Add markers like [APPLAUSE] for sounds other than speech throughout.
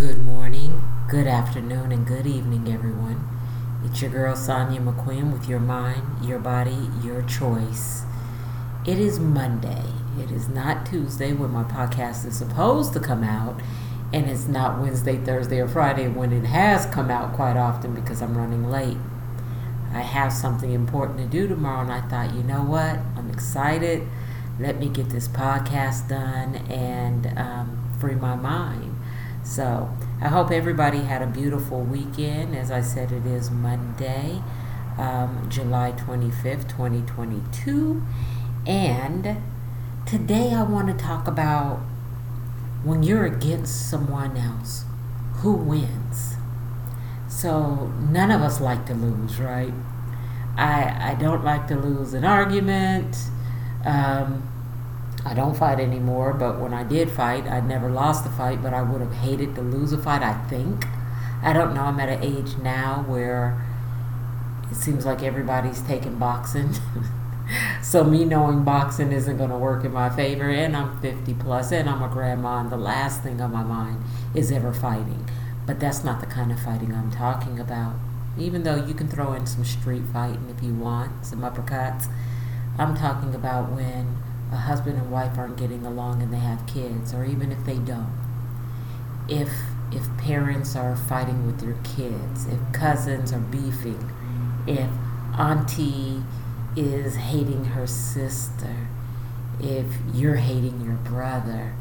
Good morning, good afternoon, and good evening, everyone. It's your girl Sonia McQueen with your mind, your body, your choice. It is Monday. It is not Tuesday when my podcast is supposed to come out, and it's not Wednesday, Thursday, or Friday when it has come out quite often because I'm running late. I have something important to do tomorrow, and I thought, you know what? I'm excited. Let me get this podcast done and um, free my mind. So I hope everybody had a beautiful weekend. As I said, it is Monday, um, July 25th, 2022. And today I want to talk about when you're against someone else, who wins? So none of us like to lose, right? I, I don't like to lose an argument. Um, I don't fight anymore, but when I did fight, I'd never lost a fight, but I would have hated to lose a fight, I think. I don't know, I'm at an age now where it seems like everybody's taking boxing. [LAUGHS] so me knowing boxing isn't going to work in my favor, and I'm 50 plus, and I'm a grandma, and the last thing on my mind is ever fighting. But that's not the kind of fighting I'm talking about. Even though you can throw in some street fighting if you want, some uppercuts, I'm talking about when a husband and wife aren't getting along and they have kids, or even if they don't. If if parents are fighting with their kids, if cousins are beefing, if auntie is hating her sister, if you're hating your brother,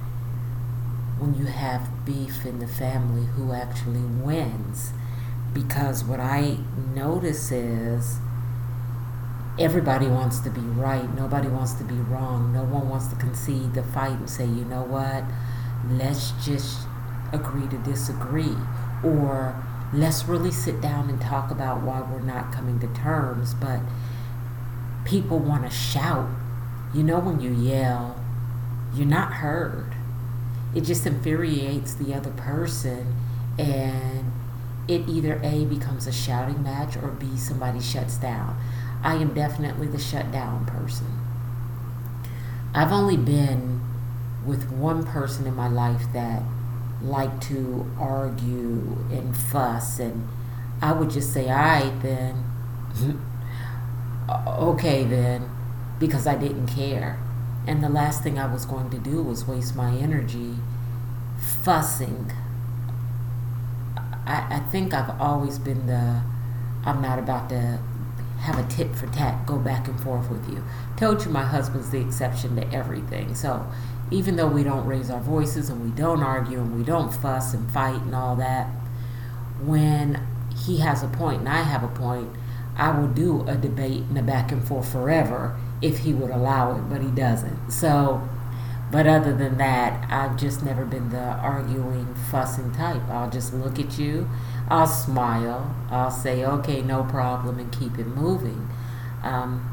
when you have beef in the family, who actually wins? Because what I notice is everybody wants to be right. Nobody wants to be wrong. No one wants to concede the fight and say, you know what, let's just agree to disagree. Or let's really sit down and talk about why we're not coming to terms. But people want to shout. You know, when you yell, you're not heard. It just infuriates the other person and it either A becomes a shouting match or B somebody shuts down. I am definitely the shutdown person. I've only been with one person in my life that liked to argue and fuss, and I would just say, all right, then, [LAUGHS] okay, then, because I didn't care. And the last thing I was going to do was waste my energy fussing. I, I think I've always been the I'm not about to have a tit for tat, go back and forth with you. Told you my husband's the exception to everything. So even though we don't raise our voices and we don't argue and we don't fuss and fight and all that, when he has a point and I have a point, I will do a debate and a back and forth forever if he would allow it, but he doesn't. So, but other than that, I've just never been the arguing, fussing type. I'll just look at you I'll smile. I'll say, okay, no problem, and keep it moving. Um,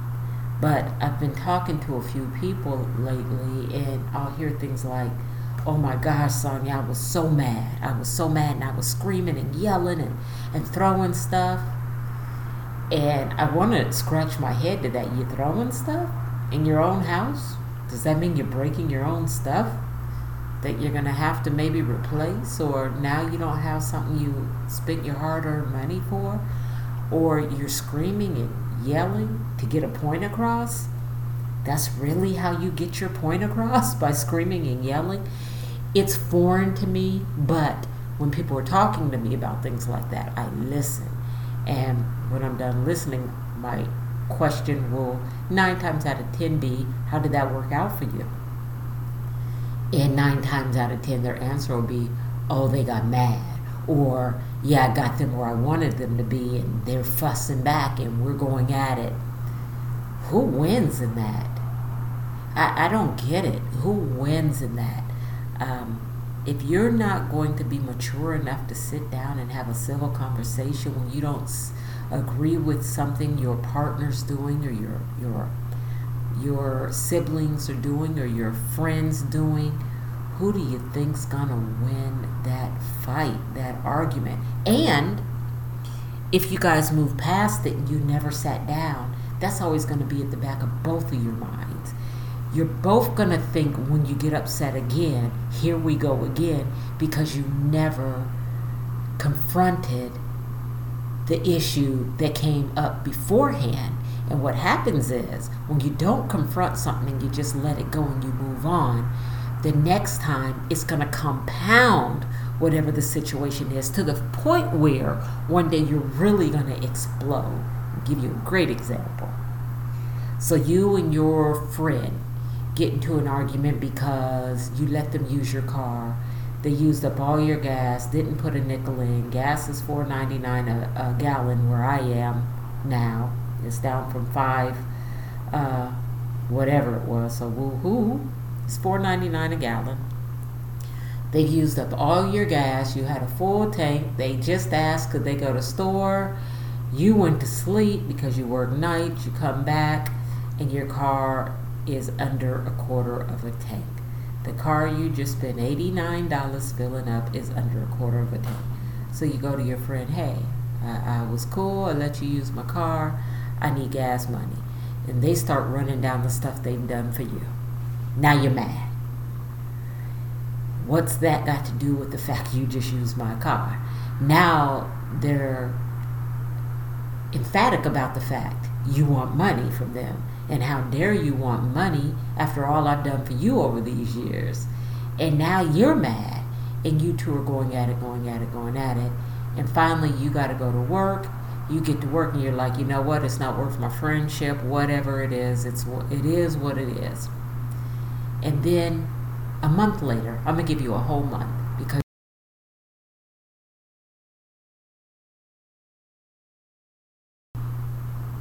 but I've been talking to a few people lately, and I'll hear things like, oh my gosh, Sonia, I was so mad. I was so mad, and I was screaming and yelling and, and throwing stuff. And I want to scratch my head to that. You throwing stuff in your own house? Does that mean you're breaking your own stuff? that you're going to have to maybe replace, or now you don't have something you spent your hard earned money for, or you're screaming and yelling to get a point across. That's really how you get your point across [LAUGHS] by screaming and yelling. It's foreign to me, but when people are talking to me about things like that, I listen. And when I'm done listening, my question will nine times out of ten be, How did that work out for you? And nine times out of ten, their answer will be, oh, they got mad. Or, yeah, I got them where I wanted them to be, and they're fussing back, and we're going at it. Who wins in that? I, I don't get it. Who wins in that? Um, if you're not going to be mature enough to sit down and have a civil conversation when you don't agree with something your partner's doing or your your your siblings are doing or your friends doing, who do you think's gonna win that fight, that argument? And if you guys move past it and you never sat down, that's always going to be at the back of both of your minds. you're both going to think when you get upset again, here we go again, because you never confronted the issue that came up beforehand. And what happens is when you don't confront something, you just let it go and you move on, the next time it's going to compound whatever the situation is to the point where one day you're really going to explode. I'll give you a great example. So you and your friend get into an argument because you let them use your car. They used up all your gas, didn't put a nickel in. Gas is four ninety nine a, a gallon where I am now. It's down from five, uh, whatever it was. So woohoo! It's four ninety nine a gallon. They used up all your gas. You had a full tank. They just asked could they go to store. You went to sleep because you work nights. You come back, and your car is under a quarter of a tank. The car you just spent $89 filling up is under a quarter of a tank. So you go to your friend, hey, I, I was cool, I let you use my car, I need gas money. And they start running down the stuff they've done for you. Now you're mad. What's that got to do with the fact you just used my car? Now they're emphatic about the fact you want money from them and how dare you want money after all I've done for you over these years? And now you're mad, and you two are going at it, going at it, going at it. And finally, you got to go to work. You get to work, and you're like, you know what? It's not worth my friendship. Whatever it is, it's it is what it is. And then a month later, I'm gonna give you a whole month because.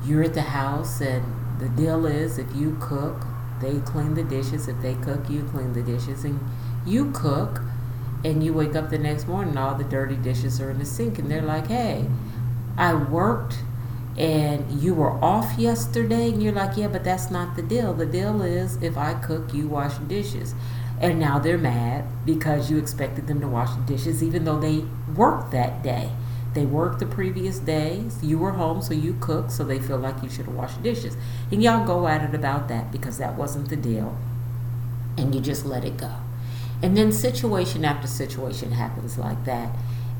You're at the house and the deal is if you cook, they clean the dishes. If they cook, you clean the dishes. And you cook, and you wake up the next morning, all the dirty dishes are in the sink. And they're like, hey, I worked and you were off yesterday. And you're like, yeah, but that's not the deal. The deal is if I cook, you wash dishes. And now they're mad because you expected them to wash the dishes, even though they worked that day. They worked the previous days. You were home, so you cooked, so they feel like you should have washed dishes. And y'all go at it about that because that wasn't the deal. And you just let it go. And then situation after situation happens like that.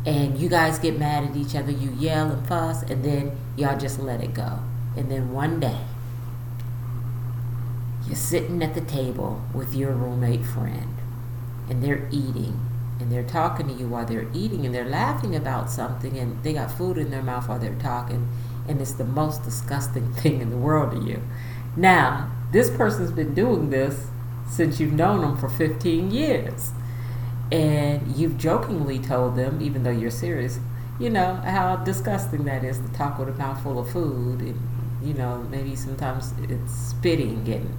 And you guys get mad at each other, you yell and fuss, and then y'all just let it go. And then one day, you're sitting at the table with your roommate friend, and they're eating and they're talking to you while they're eating and they're laughing about something and they got food in their mouth while they're talking and it's the most disgusting [LAUGHS] thing in the world to you. Now, this person's been doing this since you've known them for 15 years. And you've jokingly told them, even though you're serious, you know, how disgusting that is to talk with a mouthful of food. And, you know, maybe sometimes it's spitting and,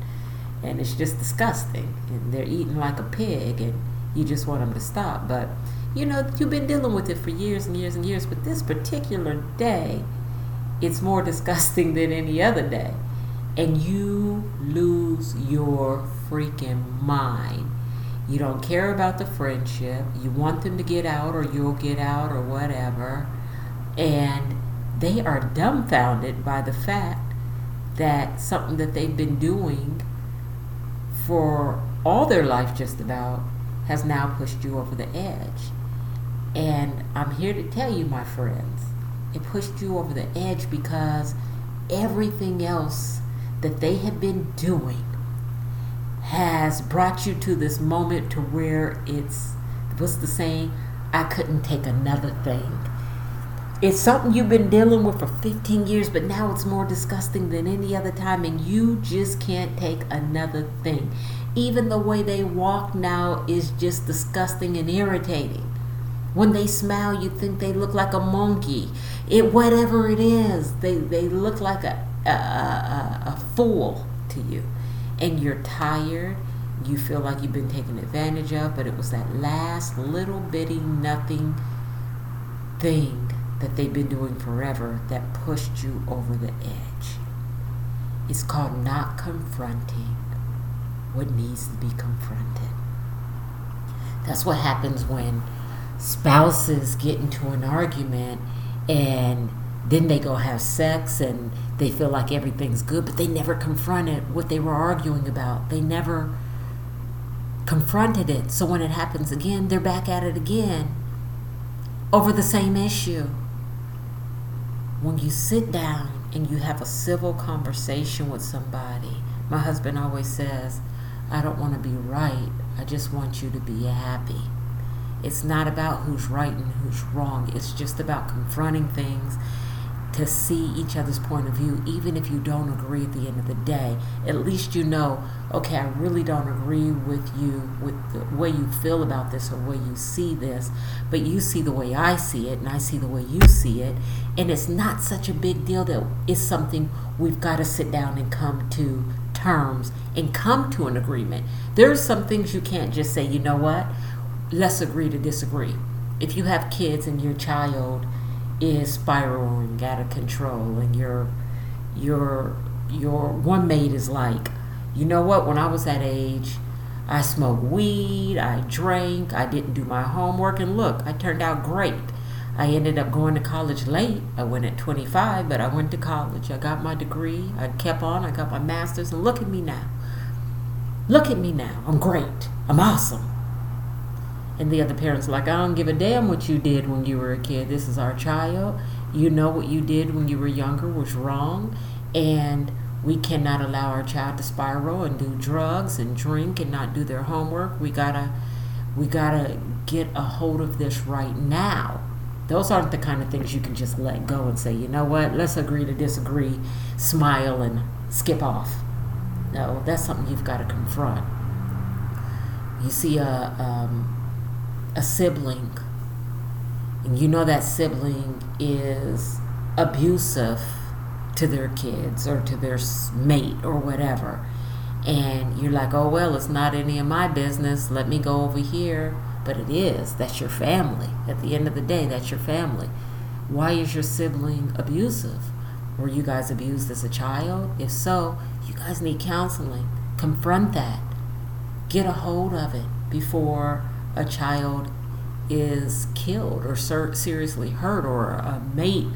and it's just disgusting. And they're eating like a pig. And, you just want them to stop. But you know, you've been dealing with it for years and years and years. But this particular day, it's more [LAUGHS] disgusting than any other day. And you lose your freaking mind. You don't care about the friendship. You want them to get out, or you'll get out, or whatever. And they are dumbfounded by the fact that something that they've been doing for all their life, just about, has now pushed you over the edge. And I'm here to tell you, my friends, it pushed you over the edge because everything else that they have been doing has brought you to this moment to where it's what's the saying? I couldn't take another thing. It's something you've been dealing with for 15 years, but now it's more disgusting than any other time, and you just can't take another thing. Even the way they walk now is just disgusting and irritating. When they smile, you think they look like a monkey. It whatever it is, they they look like a a, a, a fool to you, and you're tired. You feel like you've been taken advantage of, but it was that last little bitty nothing thing that they've been doing forever that pushed you over the edge. It's called not confronting what needs to be confronted. That's what happens when spouses get into an argument and then they go have sex and they feel like everything's good, but they never confronted what they were arguing about. They never confronted it. So when it happens again, they're back at it again over the same issue. When you sit down and you have a civil conversation with somebody, my husband always says, I don't want to be right. I just want you to be happy. It's not about who's right and who's wrong. It's just about confronting things to see each other's point of view, even if you don't agree at the end of the day. At least you know, okay, I really don't agree with you with the way you feel about this or way you see this, but you see the way I see it and I see the way you see it. And it's not such a big deal that it's something we've got to sit down and come to terms and come to an agreement. There's some things you can't just say, you know what? let's agree to disagree. If you have kids and your child is spiraling out of control and your your your one mate is like, you know what, when I was that age, I smoked weed, I drank, I didn't do my homework, and look, I turned out great. I ended up going to college late. I went at 25, but I went to college. I got my degree. I kept on. I got my master's, and look at me now. Look at me now. I'm great. I'm awesome. And the other parents like, I don't give a damn what you did when you were a kid. This is our child. You know what you did when you were younger was wrong. And we cannot allow our child to spiral and do drugs and drink and not do their homework. We gotta we gotta get a hold of this right now. Those aren't the kind of things you can just let go and say, you know what, let's agree to disagree, smile and skip off. No, that's something you've got to confront. You see a um, a sibling and you know that sibling is abusive to their kids or to their mate or whatever and you're like oh well it's not any of my business let me go over here but it is that's your family. At the end of the day that's your family. Why is your sibling abusive? Were you guys abused as a child? If so you guys need counseling. Confront that. Get a hold of it before a child is killed or ser- seriously hurt or a mate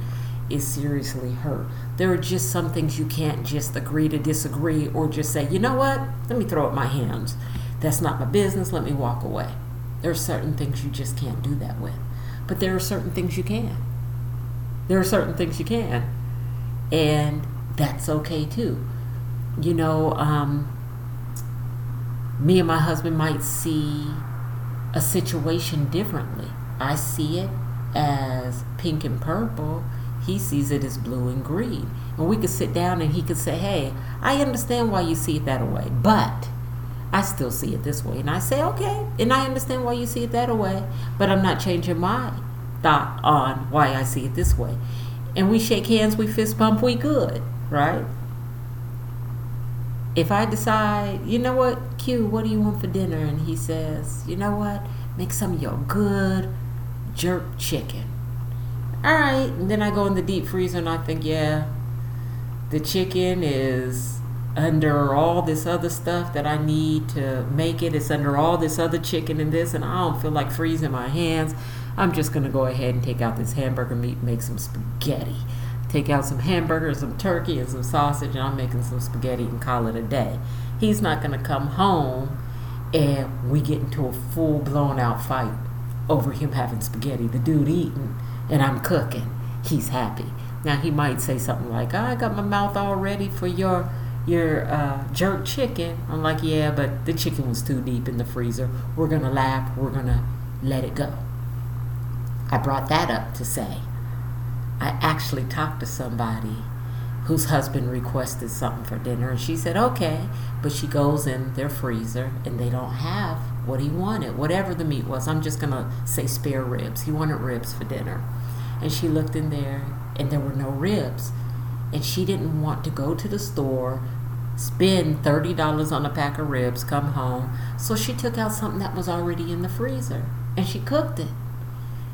is seriously hurt. There are just some things you can't just agree to disagree or just say, you know what, let me throw up my hands. That's not my business, let me walk away. There are certain things you just can't do that with. But there are certain things you can. There are certain things you can. And that's okay too. You know, um, me and my husband might see a situation differently. I see it as pink and purple. He sees it as blue and green. And we could sit down and he could say, Hey, I understand why you see it that way, but I still see it this way. And I say, Okay, and I understand why you see it that way, but I'm not changing my thought on why I see it this way. And we shake hands, we fist bump, we good, right? if I decide, you know what, Q, what do you want for dinner? And he says, you know what, make some of your good jerk chicken. All right. And then I go in the deep freezer and I think, yeah, the chicken is under all this other stuff that I need to make it. It's under all this other chicken and this, and I don't feel like freezing my hands. I'm just going to go ahead and take out this hamburger meat make some spaghetti take out some hamburgers, some turkey, and some sausage, and I'm making some spaghetti and call it a day. He's not going to come home and we get into a full blown out fight over him having spaghetti. The dude eating and I'm cooking. He's happy. Now he might say something like, "I got my mouth all ready for your your uh, jerk chicken." I'm like, "Yeah, but the chicken was too deep in the freezer. We're gonna laugh. We're gonna let it go." I brought that up to say I actually talked to somebody whose husband requested something for dinner and she said okay but she goes in their freezer and they don't have what he wanted whatever the meat was i'm just going to say spare ribs he wanted ribs for dinner and she looked in there and there were no ribs and she didn't want to go to the store spend $30 on a pack of ribs come home so she took out something that was already in the freezer and she cooked it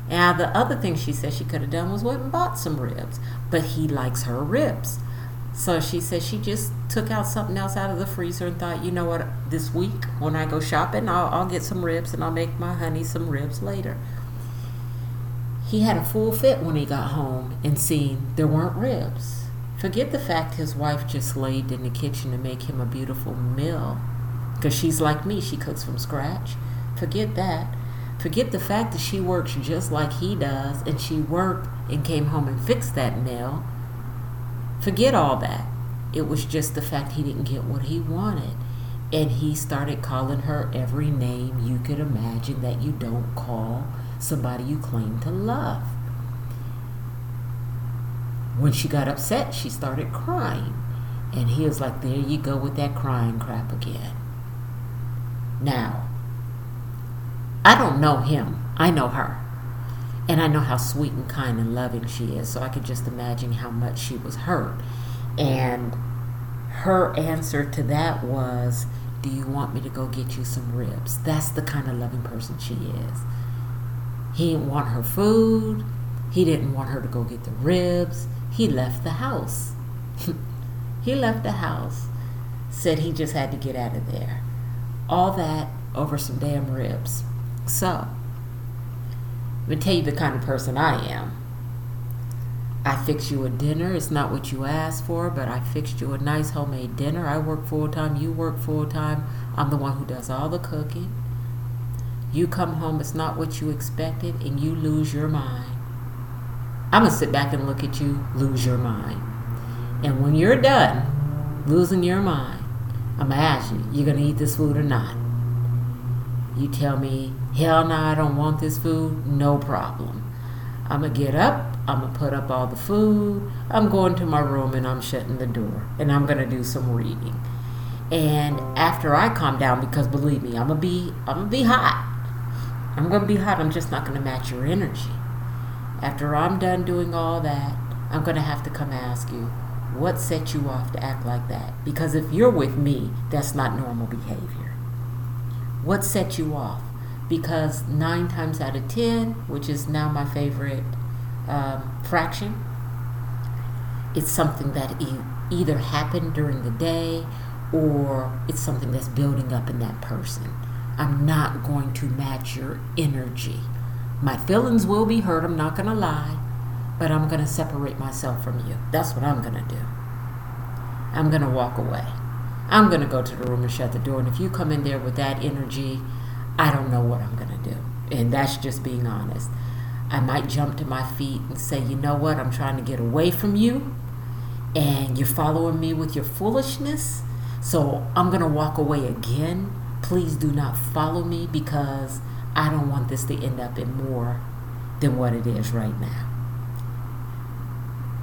now, the other thing she said she could have done was went and bought some ribs, but he likes her ribs. So she said she just took out something else out of the freezer and thought, you know what, this week when I go shopping, I'll, I'll get some ribs and I'll make my honey some ribs later. he had a full fit when he got home and seen there weren't ribs. Forget the fact his wife just laid in the kitchen to make him a beautiful meal. Because she's like me, she cooks from scratch. Forget that. Forget the fact that she works just like he does and she worked and came home and fixed that meal. Forget all that. It was just the fact he didn't get what he wanted. And he started calling her every name you could imagine that you don't call somebody you claim to love. When she got upset, she started crying. And he was like, There you go with that crying crap again. Now, I don't know him, I know her. And I know how sweet and kind and loving she is, so I could just imagine how much she was hurt. And her answer to that was, Do you want me to go get you some ribs? That's the kind of loving person she is. He didn't want her food. He didn't want her to go get the ribs. He left the house. [LAUGHS] he left the house, said he just had to get out of there. All that over some damn ribs. So, let me tell you the kind of person I am. I fix you a dinner. It's not what you asked for, but I fixed you a nice homemade dinner. I work full time. You work full time. I'm the one who does all the cooking. You come home, it's not what you expected, and you lose your mind. I'm going to sit back and look at you lose your mind. And when you're done losing your mind, I'm going to ask you, you going to eat this food or not? You tell me, hell no, I don't want this food, no problem. I'm going to get up, I'm going to put up all the food, I'm going to my room and I'm shutting the door, and I'm going to do some reading. And after I calm down, because believe me, I'm to be, I'm to be hot. I'm to be hot. I'm just not to match your energy. After I'm done doing all that, I'm going to have to come ask you, what set you off to act like that? Because if you're with me, that's not normal behavior. What set you off? Because nine times out of ten, which is now my favorite um, fraction, it's something that e- either happened during the day or it's something that's building up in that person. I'm not going to match your energy. My feelings will be hurt, I'm not going to lie, but I'm going to separate myself from you. That's what I'm going to do. I'm going to walk away. I'm going to go to the room and shut the door. And if you come in there with that energy, I don't know what I'm going to do. And that's just being honest. I might jump to my feet and say, you know what, I'm trying to get away from you, and you're following me with your foolishness. So I'm going to walk away again please do not follow me because I don't want this to end up in more than what it is right now.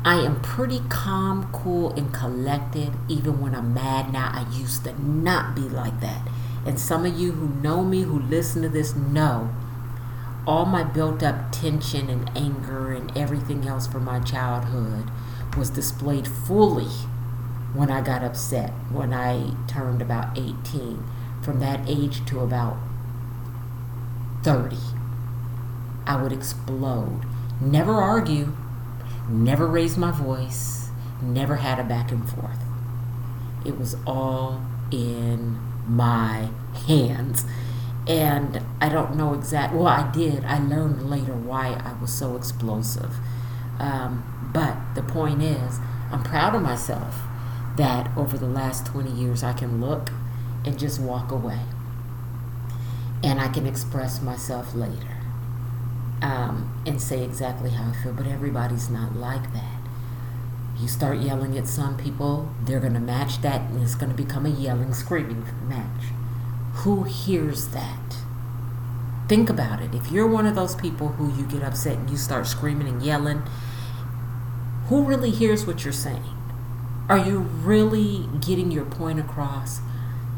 I am pretty calm, cool, and collected even when I'm mad now. I used to not be like that. And some of you who know me, who listen to this, know all my built up tension and anger and everything else from my childhood was displayed fully when I got upset when I turned about 18 from that age to about 30, I would explode. Never argue, never raise my voice, never had a back and forth. It was all in my hands. And I don't know exactly, well, I did. I learned later why I was so explosive. Um, but the point is, I'm proud of myself that over the last 20 years I can look and just walk away. And I can express myself later um, and say exactly how I feel, but everybody's not like that. You start yelling at some people, they're going to match that, and it's going to become a yelling, screaming match. Who hears that? Think about it. If you're one of those people who you get upset and you start screaming and yelling, who really hears what you're saying? Are you really getting your point across?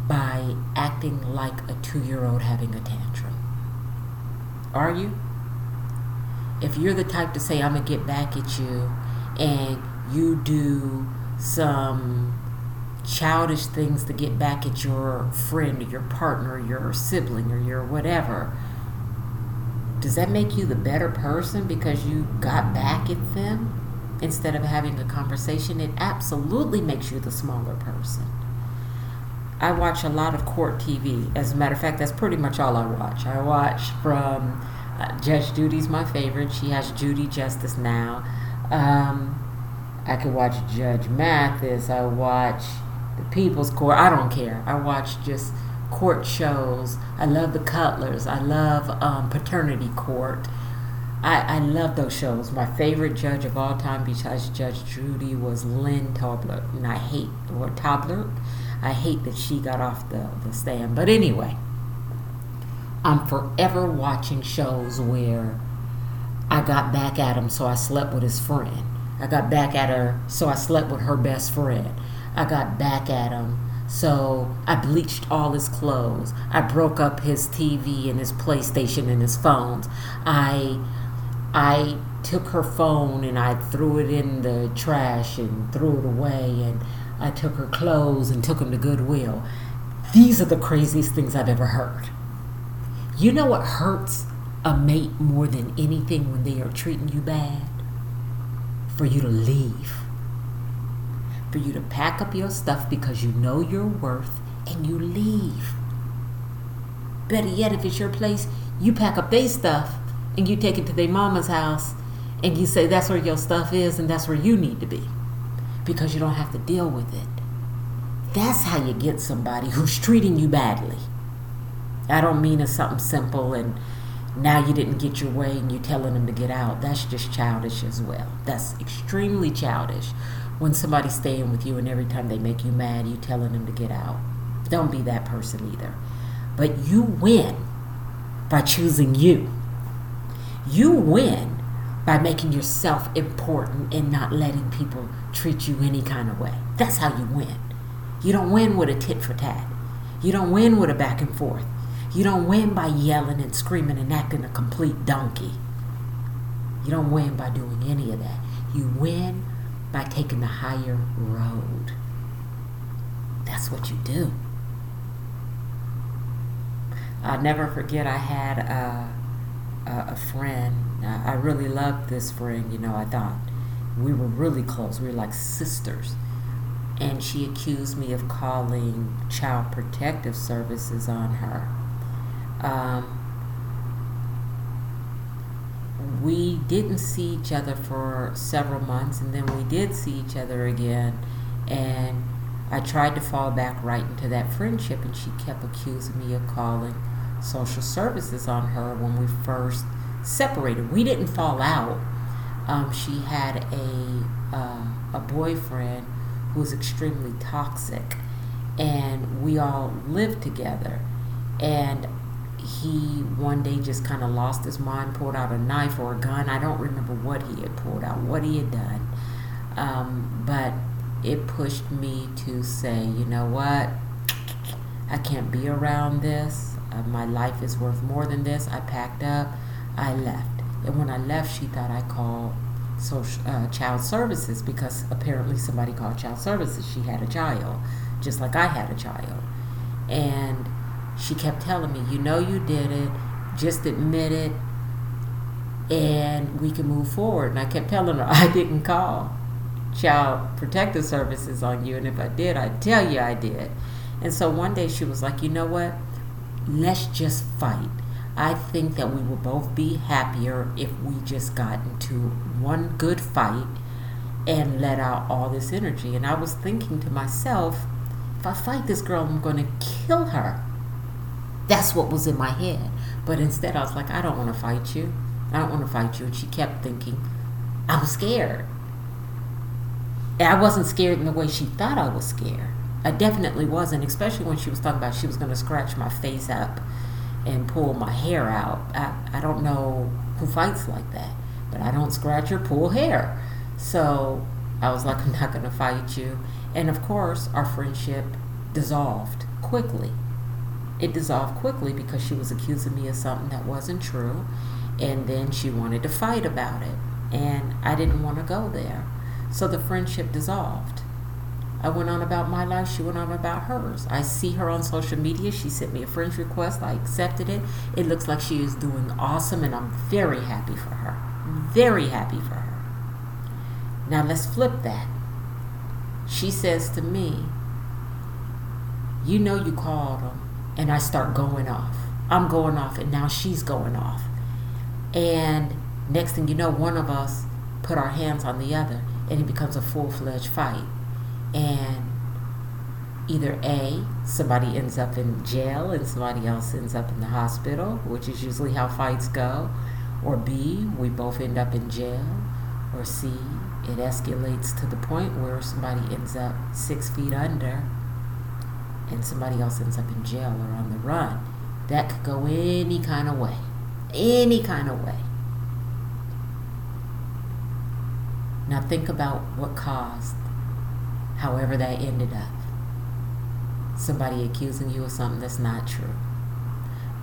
By acting like a two year old having a tantrum? Are you? If you're the type to say, I'm going to get back at you, and you do some childish things to get back at your friend or your partner or your sibling or your whatever, does that make you the better person because you got back at them instead of having a conversation? It absolutely makes you the smaller person. I watch a lot of court TV. As a matter of fact, that's pretty much all I watch. I watch from Uh, Judge Judy's my favorite. She has Judy Justice now. Um, I could watch Judge Mathis. I watch the People's Court. I don't care. I watch just court shows. I love the Cutlers. I love um, Paternity Court. I, I love those shows. My favorite judge of all time besides Judge Judy was Lynn Tobler. And I hate, or Tobler. I hate that she got off the, the stand. But anyway, I'm forever watching shows where I got back at him, so I slept with his friend. I got back at her, so I slept with her best friend. I got back at him, so I bleached all his clothes. I broke up his TV and his PlayStation and his phones. I I took her phone and I threw it in the trash and threw it away and I took her clothes and took them to Goodwill. These are the craziest things I've ever heard. You know what hurts a mate more than anything when they are treating you bad? For you to leave. For you to pack up your stuff because you know your worth and you leave. Better yet, if it's your place, you pack up their stuff and you take it to their mama's house and you say that's where your stuff is and that's where you need to be because you don't have to deal with it. That's how you get somebody who's treating you badly. I don't mean it's something simple and now you didn't get your way and you're telling them to get out. That's just childish as well. That's extremely childish when somebody's staying with you and every time they make you mad, you're telling them to get out. Don't be that person either. But you win by choosing you. You win by making yourself important and not letting people treat you any kind of way. That's how you win. You don't win with a tit for tat. You don't win with a back and forth. You don't win by yelling and screaming and acting a complete donkey. You don't win by doing any of that. You win by taking the higher road. That's what you do. I'll never forget I had a, a, a friend. I really loved this friend, you know, I thought we were really close. We were like sisters. And she accused me of calling Child Protective Services on her. Um, we didn't see each other for several months, and then we did see each other again. And I tried to fall back right into that friendship, and she kept accusing me of calling social services on her when we first separated. We didn't fall out. Um, she had a uh, a boyfriend who was extremely toxic, and we all lived together. And he one day just kind of lost his mind, pulled out a knife or a gun. I don't remember what he had pulled out, what he had done. Um, but it pushed me to say, you know what? I can't be around this. Uh, my life is worth more than this. I packed up. I left. And when I left, she thought I called social uh, child services because apparently somebody called child services. She had a child, just like I had a child, and she kept telling me, "You know, you did it. Just admit it, and we can move forward." And I kept telling her, [LAUGHS] "I didn't call child protective services on you, and if I did, I'd tell you I did." And so one day she was like, "You know what? Let's just fight." I think that we will both be happier if we just got into one good fight and let out all this energy. And I was thinking to myself, if I fight this girl, I'm going to kill her. That's what was in my head. But instead, I was like, I don't want to fight you. I don't want to fight you. And she kept thinking, I was scared. And I wasn't scared in the way she thought I was scared. I definitely wasn't, especially when she was talking about she was going to scratch my face up and pull my hair out. I, I don't know who fights like that, but I don't scratch or pull hair. So I was like, [LAUGHS] I'm not going to fight you. And of course, our friendship dissolved quickly. It dissolved quickly because she was accusing me of something that wasn't true. And then she wanted to fight about it. And I didn't want to go there. So the friendship dissolved. I went on about my life. She went on about hers. I see her on social media. She sent me a friend's request. I accepted it. It looks like she is doing awesome, and I'm very happy for her. Very happy for her. Now let's flip that. She says to me, You know, you called him. And I start going off. I'm going off, and now she's going off. And next thing you know, one of us put our hands on the other and it becomes a full fledged fight. And either A, somebody ends up in jail and somebody else ends up in the hospital, which is usually how fights go, or B, we both end up in jail, or C, it escalates to the point where somebody ends up six feet under and somebody else ends up in jail or on the run. That could go any kind of way. Any kind of way. Now think about what caused, however that ended up. Somebody accusing you of something that's not true.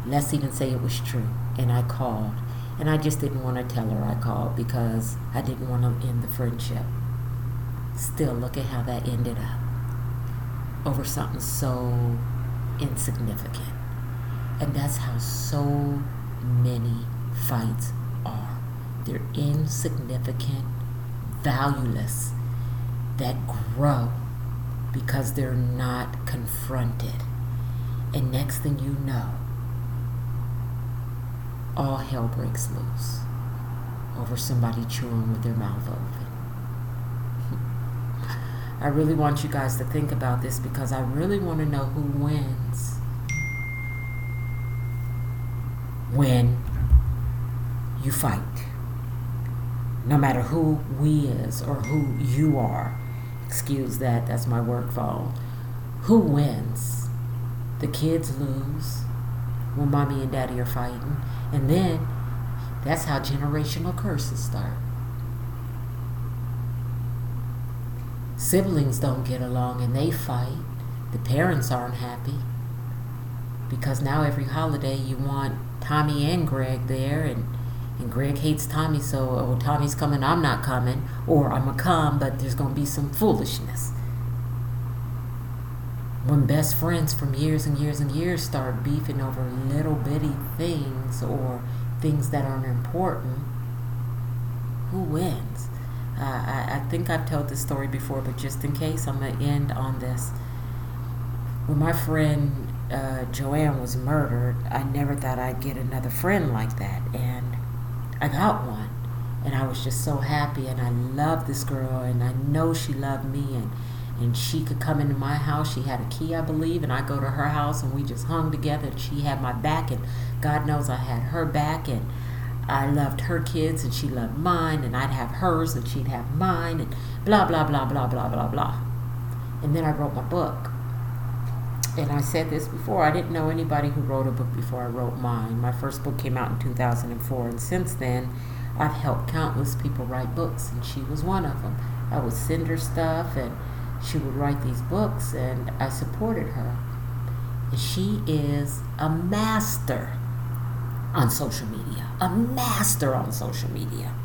Let's even say it was true, and I called, and I just didn't want to tell her I called because I didn't want to end the friendship. Still, look at how that ended up over something so insignificant. And that's how so many fights are. They're insignificant, valueless, that grow because they're not confronted. And next thing you know, all hell breaks loose over somebody chewing with their mouth open. [LAUGHS] I really want you guys to think about this because I really want to know who wins when you fight. No matter who we is or who you are. Excuse that, that's my work phone. Who wins? The kids lose when mommy and daddy are fighting. And then that's how generational curses start. Siblings don't get along and they fight. The parents aren't happy. Because now every holiday you want Tommy and Greg there and and Greg hates Tommy, so oh Tommy's coming, I'm not coming, or I'm gonna come, but there's gonna be some foolishness. When best friends from years and years and years start beefing over little bitty things or things that aren't important, who wins? Uh, I, I think I've told this story before, but just in case, I'm to end on this. When my friend uh, Joanne was murdered, I never thought I'd get another friend like that. And I got one. And I was just so happy. And I loved this girl. And I know she loved me. And, and she could come into my house. She had a key, I believe. And I go to her house and we just hung together. And she had my back. And God knows I had her back. And I loved her kids and she loved mine, and I'd have hers and she'd have mine, and blah, blah, blah, blah, blah, blah, blah. And then I wrote my book. And I said this before I didn't know anybody who wrote a book before I wrote mine. My first book came out in 2004, and since then, I've helped countless people write books, and she was one of them. I would send her stuff, and she would write these books, and I supported her. And she is a master on social media, a master on social media.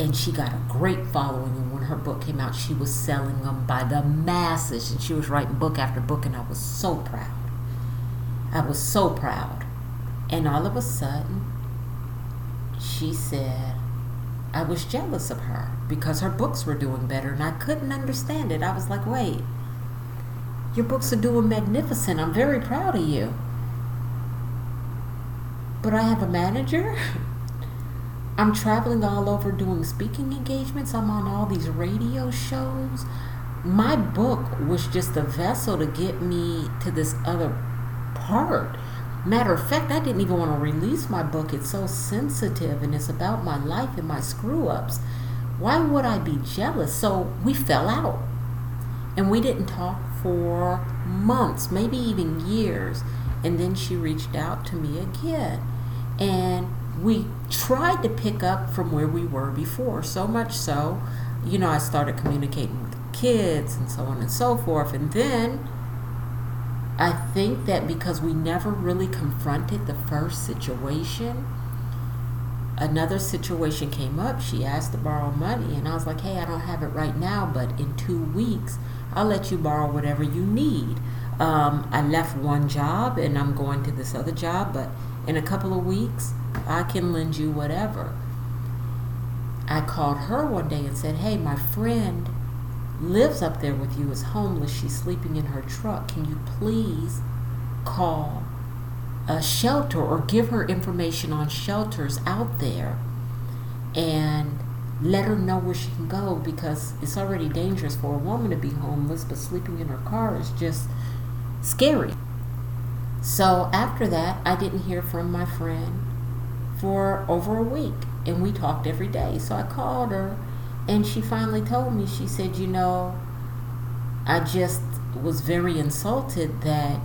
And she got a great following. And when her book came out, she was selling them by the masses. And she was writing book after book. And I was so proud. I was so proud. And all of a sudden, she said, I was jealous of her because her books were doing better. And I couldn't understand it. I was like, wait, your books are doing magnificent. I'm very proud of you but I have a manager. I'm traveling all over doing speaking engagements. I'm on all these radio shows. My book was just a vessel to get me to this other part. Matter of fact, I didn't even want to release my book. It's so sensitive and it's about my life and my screw ups. Why would I be jealous? So we fell out. And we didn't talk for months, maybe even years. And then she reached out to me again. And we tried to pick up from where we were before, so much so, you know, I started communicating with kids and so on and so forth. And then I think that because we never really confronted the first situation, another situation came up. She asked to borrow money, and I was like, hey, I don't have it right now, but in two weeks, I'll let you borrow whatever you need. Um, I left one job and I'm going to this other job, but in a couple of weeks, I can lend you whatever. I called her one day and said, Hey, my friend lives up there with you, is homeless. She's sleeping in her truck. Can you please call a shelter or give her information on shelters out there and let her know where she can go because it's already dangerous for a woman to be homeless, but sleeping in her car is just scary. So after that, I didn't hear from my friend for over a week, and we talked every day. So I called her, and she finally told me, she said, You know, I just was very insulted that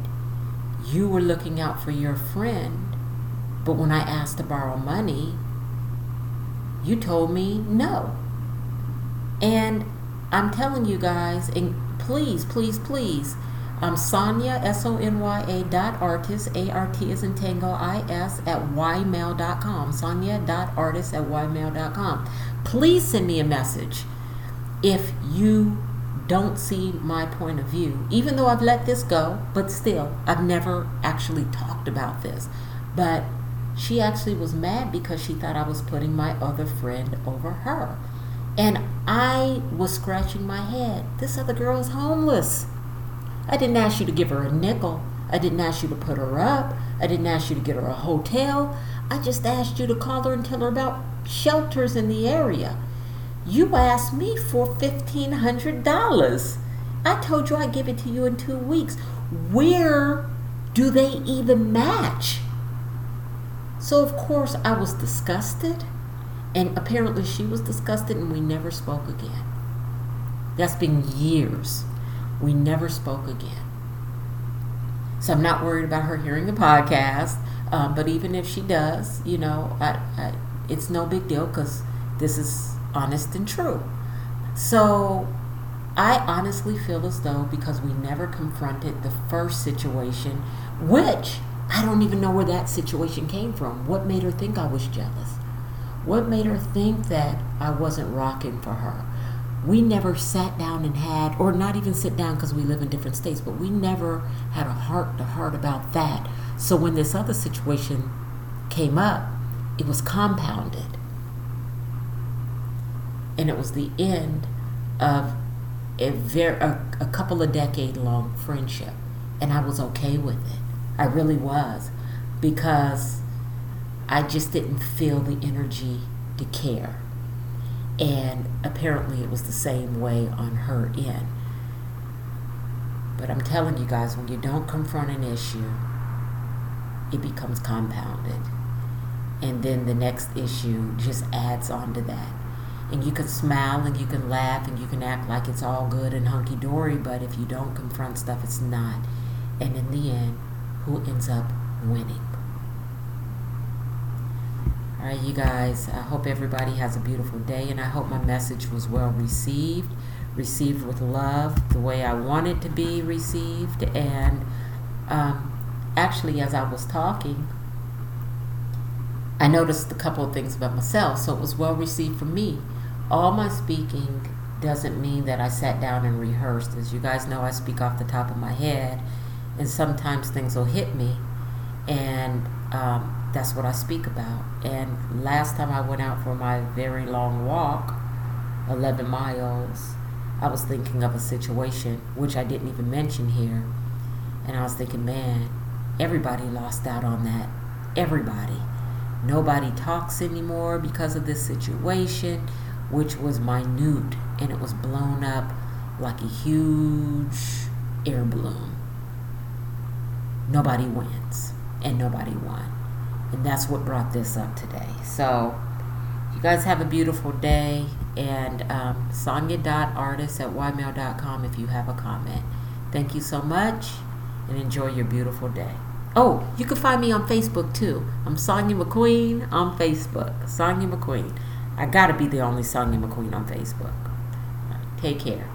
you were looking out for your friend, but when I asked to borrow money, you told me no. And I'm telling you guys, and please, please, please, um, Sonya, S O N Y A dot artist, A R T is in Tango, I S at ymail.com. Sonya dot com. Sonya dot artist at ymail.com. Please send me a message if you don't see my point of view. Even though I've let this go, but still, I've never actually talked about this. But she actually was mad because she thought I was putting my other friend over her. And I was scratching my head. This other girl is homeless. I didn't ask you to give her a nickel. I didn't ask you to put her up. I didn't ask you to get her a hotel. I just asked you to call her and tell her about shelters in the area. You asked me for $1,500. I told you I'd give it to you in two weeks. Where do they even match? So, of course, I was disgusted. And apparently, she was disgusted, and we never spoke again. That's been years. We never spoke again. So, I'm not worried about her hearing the podcast. Um, but even if she does, you know, I, I, it's no big deal because this is honest and true. So I honestly feel as though because we never confronted the first situation, which I don't even know where that situation came from. What made her think I was jealous? What made her think that I wasn't rocking for her? We never sat down and had, or not even sit down because we live in different states, but we never had a heart to heart about that. So when this other situation came up, it was compounded and it was the end of a very a, a couple of decade long friendship and I was okay with it. I really was because I just didn't feel the energy to care. And apparently it was the same way on her end. But I'm telling you guys, when you don't confront an issue, it becomes compounded. And then the next issue just adds on to that and you can smile and you can laugh and you can act like it's all good and hunky dory, but if you don't confront stuff, it's not. And in the end, who ends up winning? All right, you guys, I hope everybody has a beautiful day, and I hope my message was well received, received with love, the way I want it to be received. And um, actually, as I was talking, I noticed a couple of things about myself, so it was well received for me all my speaking doesn't mean that I sat down and rehearsed. As you guys know, I speak off the top of my head, and sometimes things will hit me, and um, that's what I speak about. And last time I went out for my very long walk, 11 miles, I was thinking of a situation which I didn't even mention here, and I was thinking, man, everybody lost out on that. Everybody. Nobody talks anymore because of this situation which was minute and it was blown up like a huge air balloon. Nobody wins and nobody won. And that's what brought this up today. So, you guys have a beautiful day. And um, sonya.artist at ymail.com if you have a comment. Thank you so much and enjoy your beautiful day. Oh, you can find me on Facebook too. I'm Sonya McQueen on Facebook. Sonya McQueen. I gotta be the only Sonya McQueen on Facebook. Take care.